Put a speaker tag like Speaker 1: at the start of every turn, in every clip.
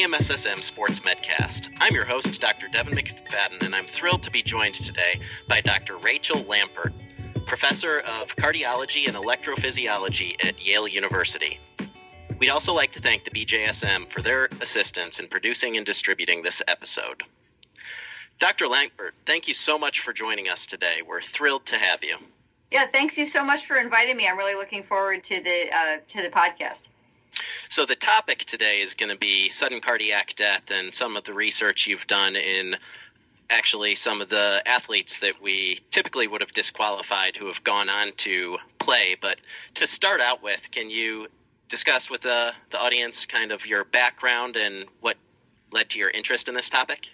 Speaker 1: AMSSM Sports Medcast. I'm your host, Dr. Devin McFadden, and I'm thrilled to be joined today by Dr. Rachel Lampert, professor of cardiology and electrophysiology at Yale University. We'd also like to thank the BJSM for their assistance in producing and distributing this episode. Dr. Lampert, thank you so much for joining us today. We're thrilled to have you.
Speaker 2: Yeah, thanks you so much for inviting me. I'm really looking forward to the uh, to the podcast.
Speaker 1: So the topic today is going to be sudden cardiac death and some of the research you've done in actually some of the athletes that we typically would have disqualified who have gone on to play. But to start out with, can you discuss with the, the audience kind of your background and what led to your interest in this topic?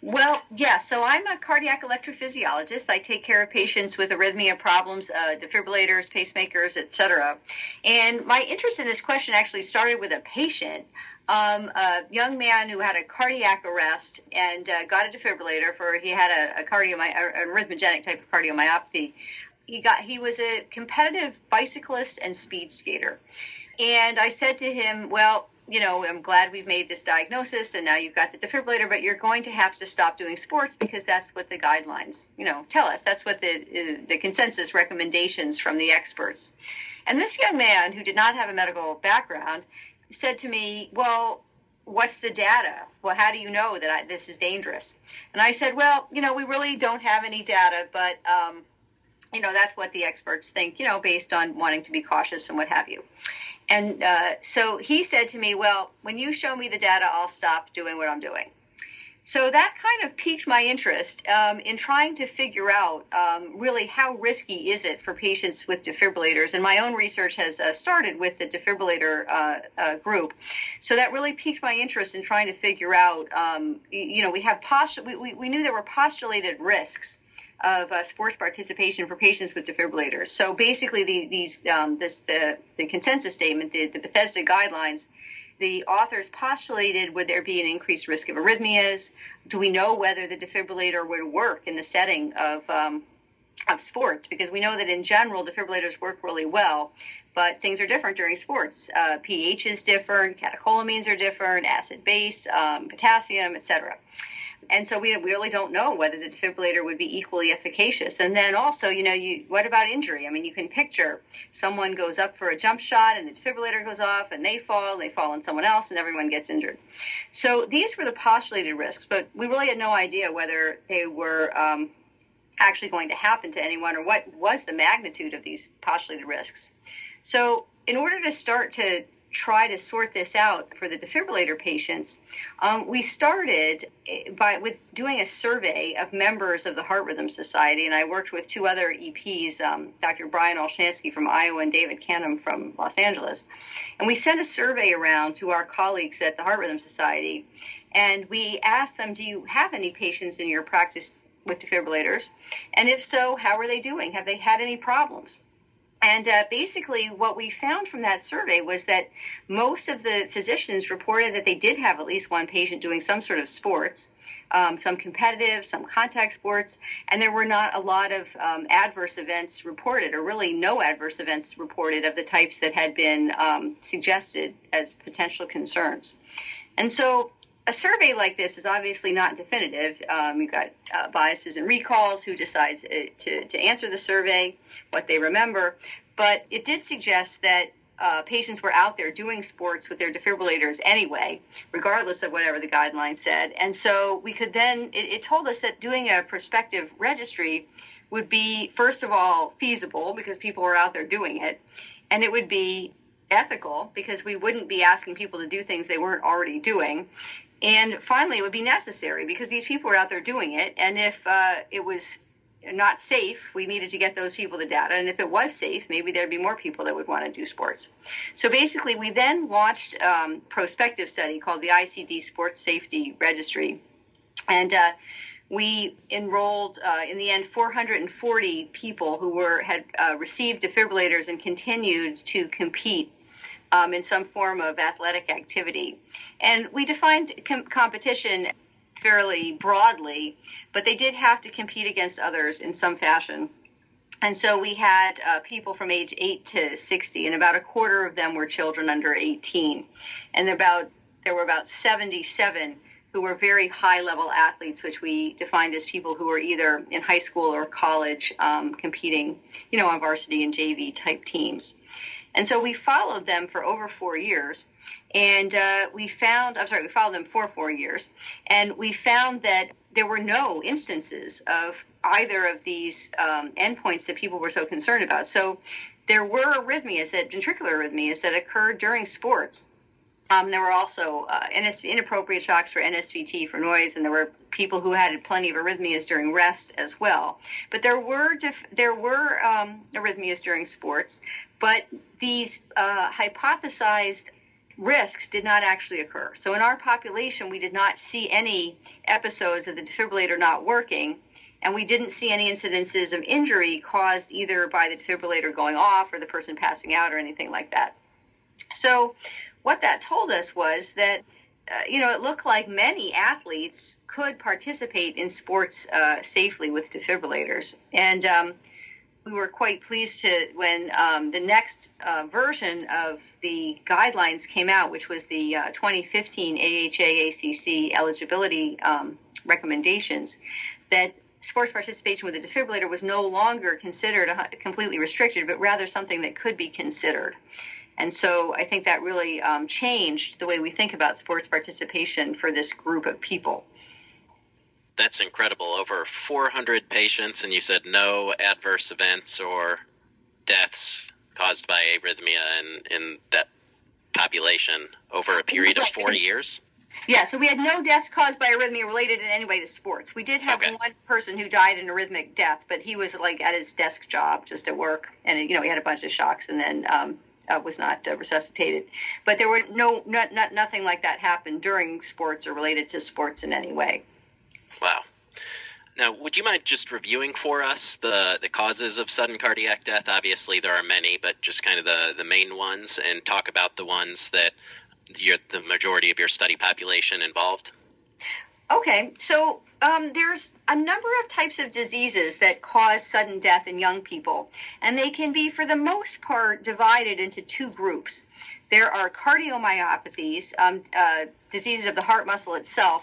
Speaker 2: Well, yeah. So I'm a cardiac electrophysiologist. I take care of patients with arrhythmia problems, uh, defibrillators, pacemakers, etc. And my interest in this question actually started with a patient, um, a young man who had a cardiac arrest and uh, got a defibrillator for he had a, a cardiomyopathy, an arrhythmogenic type of cardiomyopathy. He got he was a competitive bicyclist and speed skater. And I said to him, well, you know, I'm glad we've made this diagnosis and now you've got the defibrillator, but you're going to have to stop doing sports because that's what the guidelines, you know, tell us. That's what the uh, the consensus recommendations from the experts. And this young man who did not have a medical background said to me, "Well, what's the data? Well, how do you know that I, this is dangerous?" And I said, "Well, you know, we really don't have any data, but um, you know, that's what the experts think, you know, based on wanting to be cautious and what have you." And uh, so he said to me, Well, when you show me the data, I'll stop doing what I'm doing. So that kind of piqued my interest um, in trying to figure out um, really how risky is it for patients with defibrillators. And my own research has uh, started with the defibrillator uh, uh, group. So that really piqued my interest in trying to figure out, um, you know, we have postu- we, we, we knew there were postulated risks of uh, sports participation for patients with defibrillators. So basically, the, these um, this the the consensus statement, the, the Bethesda guidelines, the authors postulated would there be an increased risk of arrhythmias? Do we know whether the defibrillator would work in the setting of um, of sports? Because we know that in general defibrillators work really well, but things are different during sports. Uh, pH is different, catecholamines are different, acid base, um, potassium, etc and so we really don't know whether the defibrillator would be equally efficacious. And then also, you know, you what about injury? I mean, you can picture someone goes up for a jump shot and the defibrillator goes off and they fall, and they fall on someone else, and everyone gets injured. So these were the postulated risks, but we really had no idea whether they were um, actually going to happen to anyone or what was the magnitude of these postulated risks. So in order to start to try to sort this out for the defibrillator patients, um, we started eh, by with doing a survey of members of the Heart Rhythm Society, and I worked with two other EPs, um, Dr. Brian Olshansky from Iowa and David Cannom from Los Angeles, and we sent a survey around to our colleagues at the Heart Rhythm Society, and we asked them, "Do you have any patients in your practice with defibrillators? And if so, how are they doing? Have they had any problems?" And uh, basically, what we found from that survey was that most of the physicians reported that they did have at least one patient doing some sort of sports, um, some competitive, some contact sports, and there were not a lot of um, adverse events reported, or really no adverse events reported of the types that had been um, suggested as potential concerns. And so a survey like this is obviously not definitive. Um, you've got uh, biases and recalls who decides uh, to, to answer the survey, what they remember. But it did suggest that uh, patients were out there doing sports with their defibrillators anyway, regardless of whatever the guidelines said. And so we could then, it, it told us that doing a prospective registry would be, first of all, feasible because people were out there doing it. And it would be ethical because we wouldn't be asking people to do things they weren't already doing. And finally, it would be necessary because these people were out there doing it. And if uh, it was not safe, we needed to get those people the data. And if it was safe, maybe there'd be more people that would want to do sports. So basically, we then launched um, prospective study called the ICD Sports Safety Registry. And uh, we enrolled uh, in the end 440 people who were had uh, received defibrillators and continued to compete um, in some form of athletic activity. And we defined com- competition fairly broadly, but they did have to compete against others in some fashion. And so we had uh, people from age 8 to 60, and about a quarter of them were children under 18. And about there were about 77 who were very high level athletes, which we defined as people who were either in high school or college um, competing, you know, on varsity and JV type teams. And so we followed them for over four years. And uh, we found, I'm sorry, we followed them for four years. And we found that there were no instances of either of these um, endpoints that people were so concerned about. So there were arrhythmias, that ventricular arrhythmias, that occurred during sports um, there were also uh, NS- inappropriate shocks for NSVT for noise, and there were people who had plenty of arrhythmias during rest as well. But there were def- there were um, arrhythmias during sports, but these uh, hypothesized risks did not actually occur. So in our population, we did not see any episodes of the defibrillator not working, and we didn't see any incidences of injury caused either by the defibrillator going off or the person passing out or anything like that. So what that told us was that uh, you know, it looked like many athletes could participate in sports uh, safely with defibrillators. And um, we were quite pleased to when um, the next uh, version of the guidelines came out, which was the uh, 2015 AHA ACC eligibility um, recommendations, that sports participation with a defibrillator was no longer considered completely restricted, but rather something that could be considered. And so I think that really um, changed the way we think about sports participation for this group of people.
Speaker 1: That's incredible. Over 400 patients, and you said no adverse events or deaths caused by arrhythmia in, in that population over a period of four years?
Speaker 2: Yeah, so we had no deaths caused by arrhythmia related in any way to sports. We did have okay. one person who died in arrhythmic death, but he was like at his desk job, just at work, and you know he had a bunch of shocks, and then um, uh, was not uh, resuscitated. But there were no, not, not, nothing like that happened during sports or related to sports in any way.
Speaker 1: Wow. Now, would you mind just reviewing for us the, the causes of sudden cardiac death? Obviously, there are many, but just kind of the, the main ones, and talk about the ones that the majority of your study population involved.
Speaker 2: Okay, so um, there's a number of types of diseases that cause sudden death in young people, and they can be, for the most part, divided into two groups. There are cardiomyopathies, um, uh, diseases of the heart muscle itself,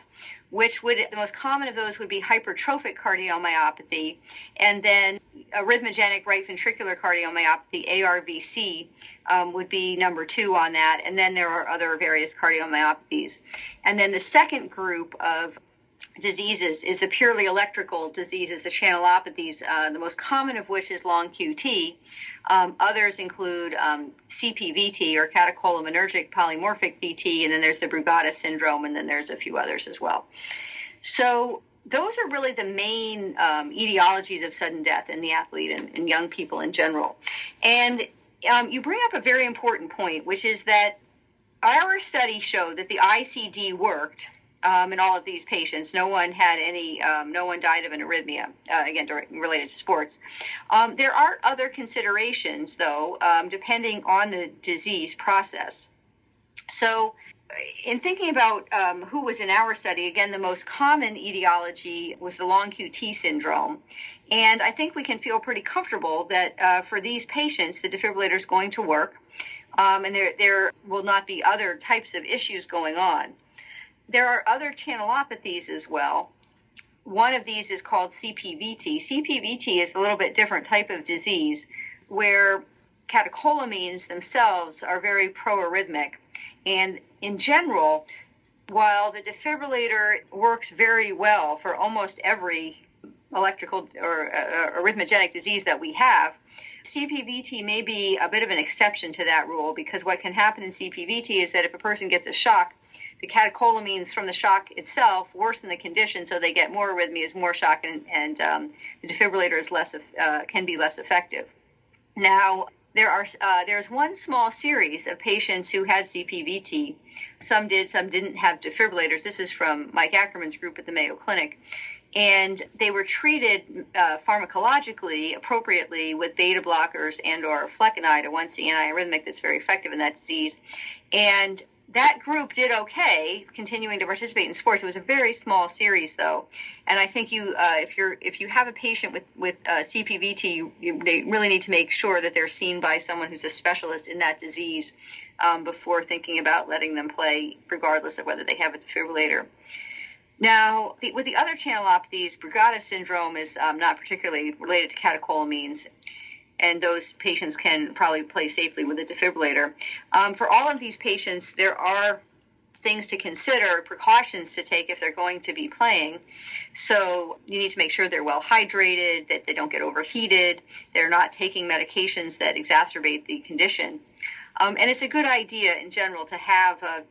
Speaker 2: which would the most common of those would be hypertrophic cardiomyopathy, and then arrhythmogenic right ventricular cardiomyopathy (ARVC) um, would be number two on that, and then there are other various cardiomyopathies. And then the second group of diseases is the purely electrical diseases, the channelopathies, uh, the most common of which is long QT. Um, others include um, CPVT or catecholaminergic polymorphic VT, and then there's the Brugada syndrome, and then there's a few others as well. So those are really the main um, etiologies of sudden death in the athlete and, and young people in general. And um, you bring up a very important point, which is that our study showed that the ICD worked um, in all of these patients. No one had any, um, no one died of an arrhythmia, uh, again, related to sports. Um, there are other considerations, though, um, depending on the disease process. So, in thinking about um, who was in our study, again, the most common etiology was the long QT syndrome. And I think we can feel pretty comfortable that uh, for these patients, the defibrillator is going to work. Um, and there, there will not be other types of issues going on. There are other channelopathies as well. One of these is called CPVT. CPVT is a little bit different type of disease where catecholamines themselves are very proarrhythmic. And in general, while the defibrillator works very well for almost every electrical or uh, arrhythmogenic disease that we have, CPVT may be a bit of an exception to that rule because what can happen in CPVT is that if a person gets a shock, the catecholamines from the shock itself worsen the condition, so they get more arrhythmias, more shock, and, and um, the defibrillator is less uh, can be less effective. Now, there are uh, there's one small series of patients who had CPVT. Some did, some didn't have defibrillators. This is from Mike Ackerman's group at the Mayo Clinic, and they were treated uh, pharmacologically appropriately with beta blockers and or flecainide, a 1C antiarrhythmic that's very effective in that disease. And that group did okay, continuing to participate in sports. It was a very small series, though, and I think you, uh, if you're if you have a patient with with uh, CPVT, you, they really need to make sure that they're seen by someone who's a specialist in that disease um, before thinking about letting them play, regardless of whether they have a defibrillator. Now, the, with the other channelopathies, Brugada syndrome is um, not particularly related to catecholamines and those patients can probably play safely with a defibrillator. Um, for all of these patients, there are things to consider, precautions to take if they're going to be playing. So you need to make sure they're well hydrated, that they don't get overheated, they're not taking medications that exacerbate the condition. Um, and it's a good idea in general to have a,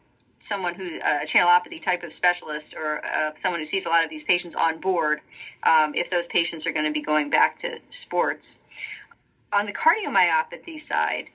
Speaker 2: someone who a channelopathy type of specialist or uh, someone who sees a lot of these patients on board um, if those patients are going to be going back to sports on the cardiomyopathy side,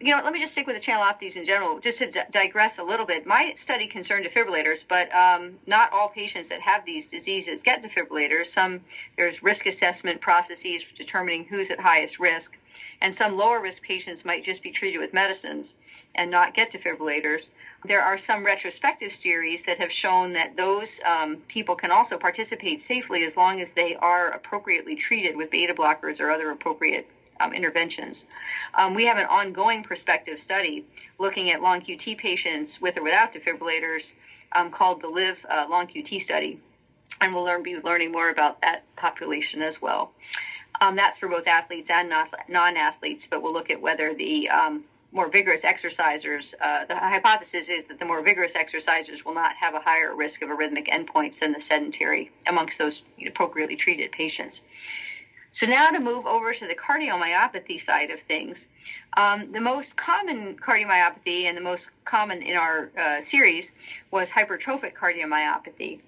Speaker 2: you know, let me just stick with the channelopathies in general, just to d- digress a little bit. My study concerned defibrillators, but um, not all patients that have these diseases get defibrillators. Some there's risk assessment processes for determining who's at highest risk, and some lower risk patients might just be treated with medicines and not get defibrillators. There are some retrospective series that have shown that those um, people can also participate safely as long as they are appropriately treated with beta blockers or other appropriate um, interventions. Um, we have an ongoing prospective study looking at long QT patients with or without defibrillators um, called the LIVE uh, Long QT study, and we'll learn, be learning more about that population as well. Um, that's for both athletes and non athletes, but we'll look at whether the um, more vigorous exercisers, uh, the hypothesis is that the more vigorous exercisers will not have a higher risk of arrhythmic endpoints than the sedentary amongst those appropriately treated patients. So now to move over to the cardiomyopathy side of things. Um, the most common cardiomyopathy and the most common in our uh, series was hypertrophic cardiomyopathy.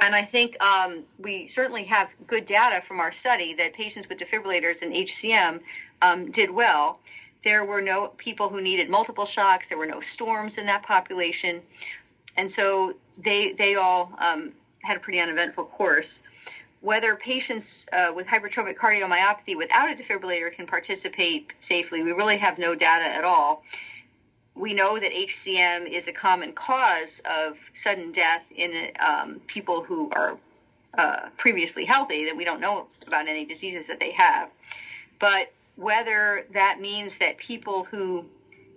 Speaker 2: And I think um, we certainly have good data from our study that patients with defibrillators and HCM um, did well. There were no people who needed multiple shocks. There were no storms in that population, and so they they all um, had a pretty uneventful course whether patients uh, with hypertrophic cardiomyopathy without a defibrillator can participate safely, we really have no data at all. We know that HCM is a common cause of sudden death in um, people who are uh, previously healthy, that we don't know about any diseases that they have. But whether that means that people who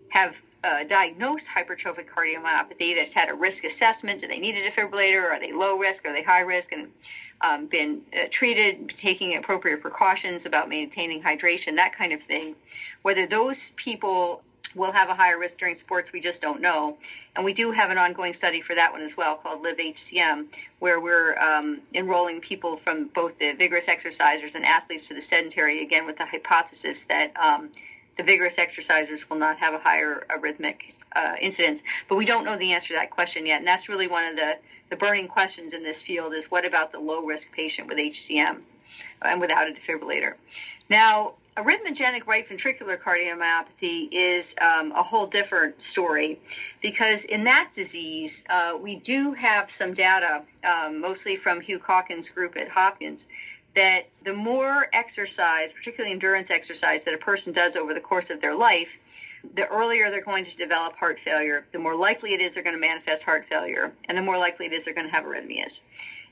Speaker 2: have uh, diagnosed hypertrophic cardiomyopathy that's had a risk assessment, do they need a defibrillator? Are they low risk? Are they high risk? And um, been uh, treated, taking appropriate precautions about maintaining hydration, that kind of thing. Whether those people will have a higher risk during sports, we just don't know. And we do have an ongoing study for that one as well called Live HCM, where we're um, enrolling people from both the vigorous exercisers and athletes to the sedentary, again with the hypothesis that um, the vigorous exercisers will not have a higher arrhythmic uh, incidence. But we don't know the answer to that question yet. And that's really one of the the burning questions in this field is what about the low risk patient with HCM and without a defibrillator? Now, arrhythmogenic right ventricular cardiomyopathy is um, a whole different story because in that disease, uh, we do have some data, um, mostly from Hugh Calkins' group at Hopkins, that the more exercise, particularly endurance exercise, that a person does over the course of their life, the earlier they're going to develop heart failure, the more likely it is they're going to manifest heart failure, and the more likely it is they're going to have arrhythmias.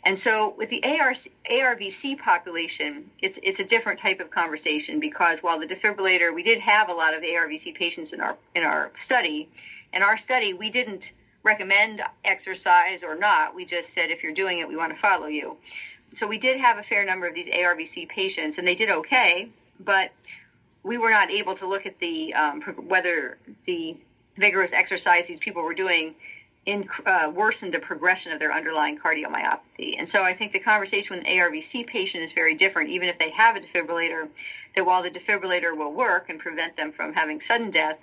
Speaker 2: And so with the ARC, ARVC population, it's, it's a different type of conversation because while the defibrillator, we did have a lot of ARVC patients in our, in our study. In our study, we didn't recommend exercise or not. We just said, if you're doing it, we want to follow you. So we did have a fair number of these ARVC patients and they did okay, but we were not able to look at the um, whether the vigorous exercise these people were doing in, uh, worsened the progression of their underlying cardiomyopathy. And so I think the conversation with an ARVC patient is very different, even if they have a defibrillator, that while the defibrillator will work and prevent them from having sudden death,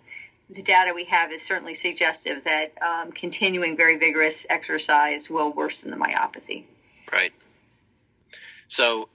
Speaker 2: the data we have is certainly suggestive that um, continuing very vigorous exercise will worsen the myopathy.
Speaker 1: Right. So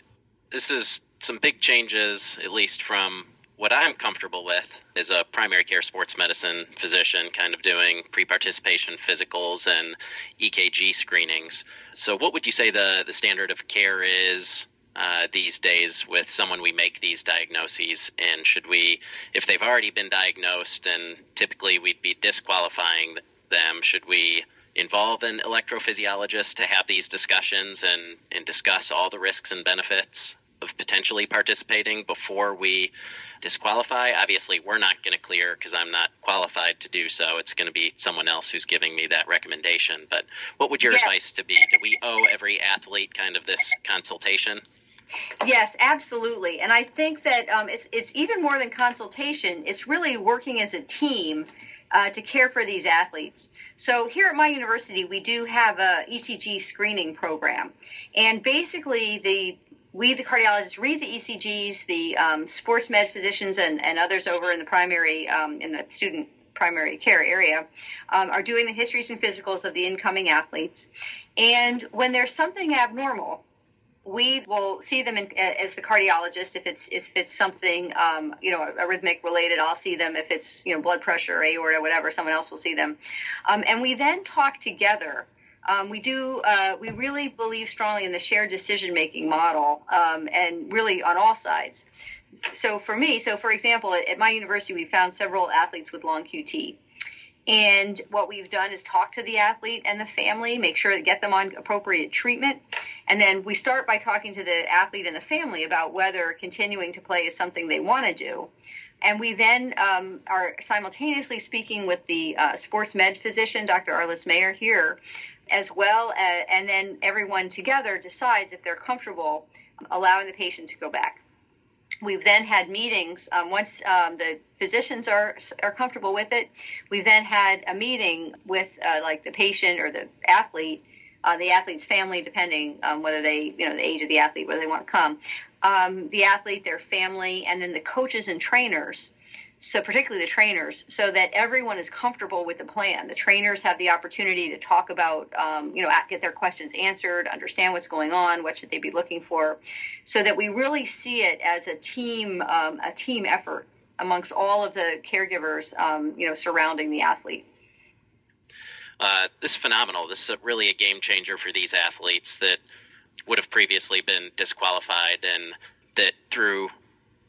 Speaker 1: this is some big changes, at least from what I'm comfortable with is a primary care sports medicine physician kind of doing pre participation physicals and EKG screenings. So, what would you say the, the standard of care is uh, these days with someone we make these diagnoses? And should we, if they've already been diagnosed, and typically we'd be disqualifying them? Should we involve an electrophysiologist to have these discussions and, and discuss all the risks and benefits of potentially participating before we disqualify? Obviously, we're not going to clear because I'm not qualified to do so. It's going to be someone else who's giving me that recommendation. But what would your yes. advice to be? Do we owe every athlete kind of this consultation?
Speaker 2: Yes, absolutely. And I think that um, it's, it's even more than consultation, it's really working as a team uh, to care for these athletes. So here at my university, we do have a ECG screening program, and basically the we the cardiologists read the ECGs, the um, sports med physicians and, and others over in the primary um, in the student primary care area um, are doing the histories and physicals of the incoming athletes, and when there's something abnormal, we will see them in, as the cardiologist if it's if it's something um, you know arrhythmic related. I'll see them if it's you know blood pressure, aorta, whatever. Someone else will see them, um, and we then talk together. Um, we do. Uh, we really believe strongly in the shared decision making model, um, and really on all sides. So for me, so for example, at, at my university, we found several athletes with long QT. And what we've done is talk to the athlete and the family, make sure to get them on appropriate treatment. And then we start by talking to the athlete and the family about whether continuing to play is something they want to do. And we then um, are simultaneously speaking with the uh, sports med physician, Dr. Arliss Mayer here, as well, as, and then everyone together decides if they're comfortable allowing the patient to go back. We've then had meetings. Um, once um, the physicians are are comfortable with it, we've then had a meeting with uh, like the patient or the athlete, uh, the athlete's family, depending on whether they, you know, the age of the athlete, whether they want to come, um, the athlete, their family, and then the coaches and trainers so particularly the trainers, so that everyone is comfortable with the plan. The trainers have the opportunity to talk about, um, you know, get their questions answered, understand what's going on, what should they be looking for, so that we really see it as a team, um, a team effort amongst all of the caregivers, um, you know, surrounding the athlete.
Speaker 1: Uh, this is phenomenal. This is really a game changer for these athletes that would have previously been disqualified and that through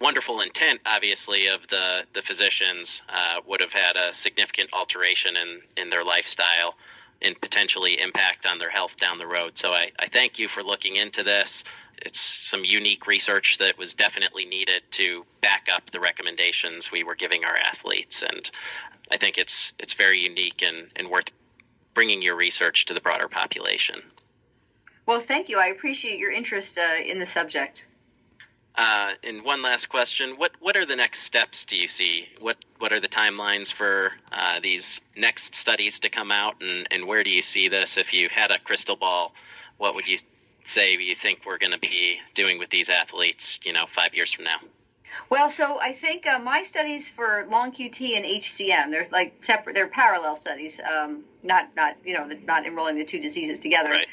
Speaker 1: wonderful intent, obviously, of the the physicians uh, would have had a significant alteration in in their lifestyle and potentially impact on their health down the road. So I, I thank you for looking into this. It's some unique research that was definitely needed to back up the recommendations we were giving our athletes, and I think it's it's very unique and, and worth bringing your research to the broader population.
Speaker 2: Well, thank you. I appreciate your interest uh, in the subject.
Speaker 1: Uh, and one last question: what what are the next steps? Do you see what what are the timelines for uh, these next studies to come out, and and where do you see this? If you had a crystal ball, what would you say you think we're going to be doing with these athletes? You know, five years from now.
Speaker 2: Well, so I think uh, my studies for long QT and HCM, there's like separate, they're parallel studies, um, not not you know not enrolling the two diseases together.
Speaker 1: Right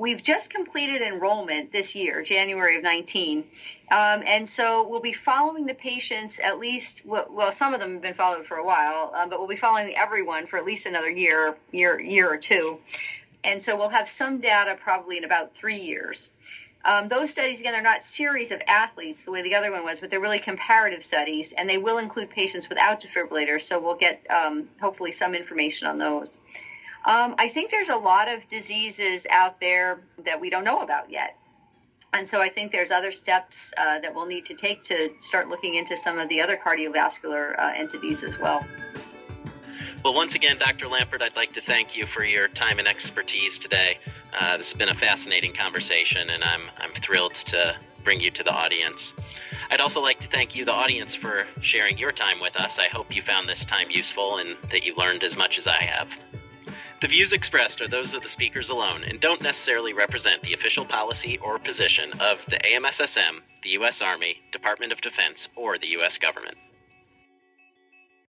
Speaker 2: we've just completed enrollment this year, January of 19. Um, and so we'll be following the patients at least, well, some of them have been followed for a while, um, but we'll be following everyone for at least another year, year, year or two. And so we'll have some data probably in about three years. Um, those studies, again, are not series of athletes the way the other one was, but they're really comparative studies, and they will include patients without defibrillators. So we'll get um, hopefully some information on those. Um, I think there's a lot of diseases out there that we don't know about yet. And so I think there's other steps uh, that we'll need to take to start looking into some of the other cardiovascular uh, entities as well.
Speaker 1: Well, once again, Dr. Lampert, I'd like to thank you for your time and expertise today. Uh, this has been a fascinating conversation, and I'm, I'm thrilled to bring you to the audience. I'd also like to thank you, the audience, for sharing your time with us. I hope you found this time useful and that you learned as much as I have. The views expressed are those of the speakers alone and don't necessarily represent the official policy or position of the AMSSM, the U.S. Army, Department of Defense, or the U.S. government.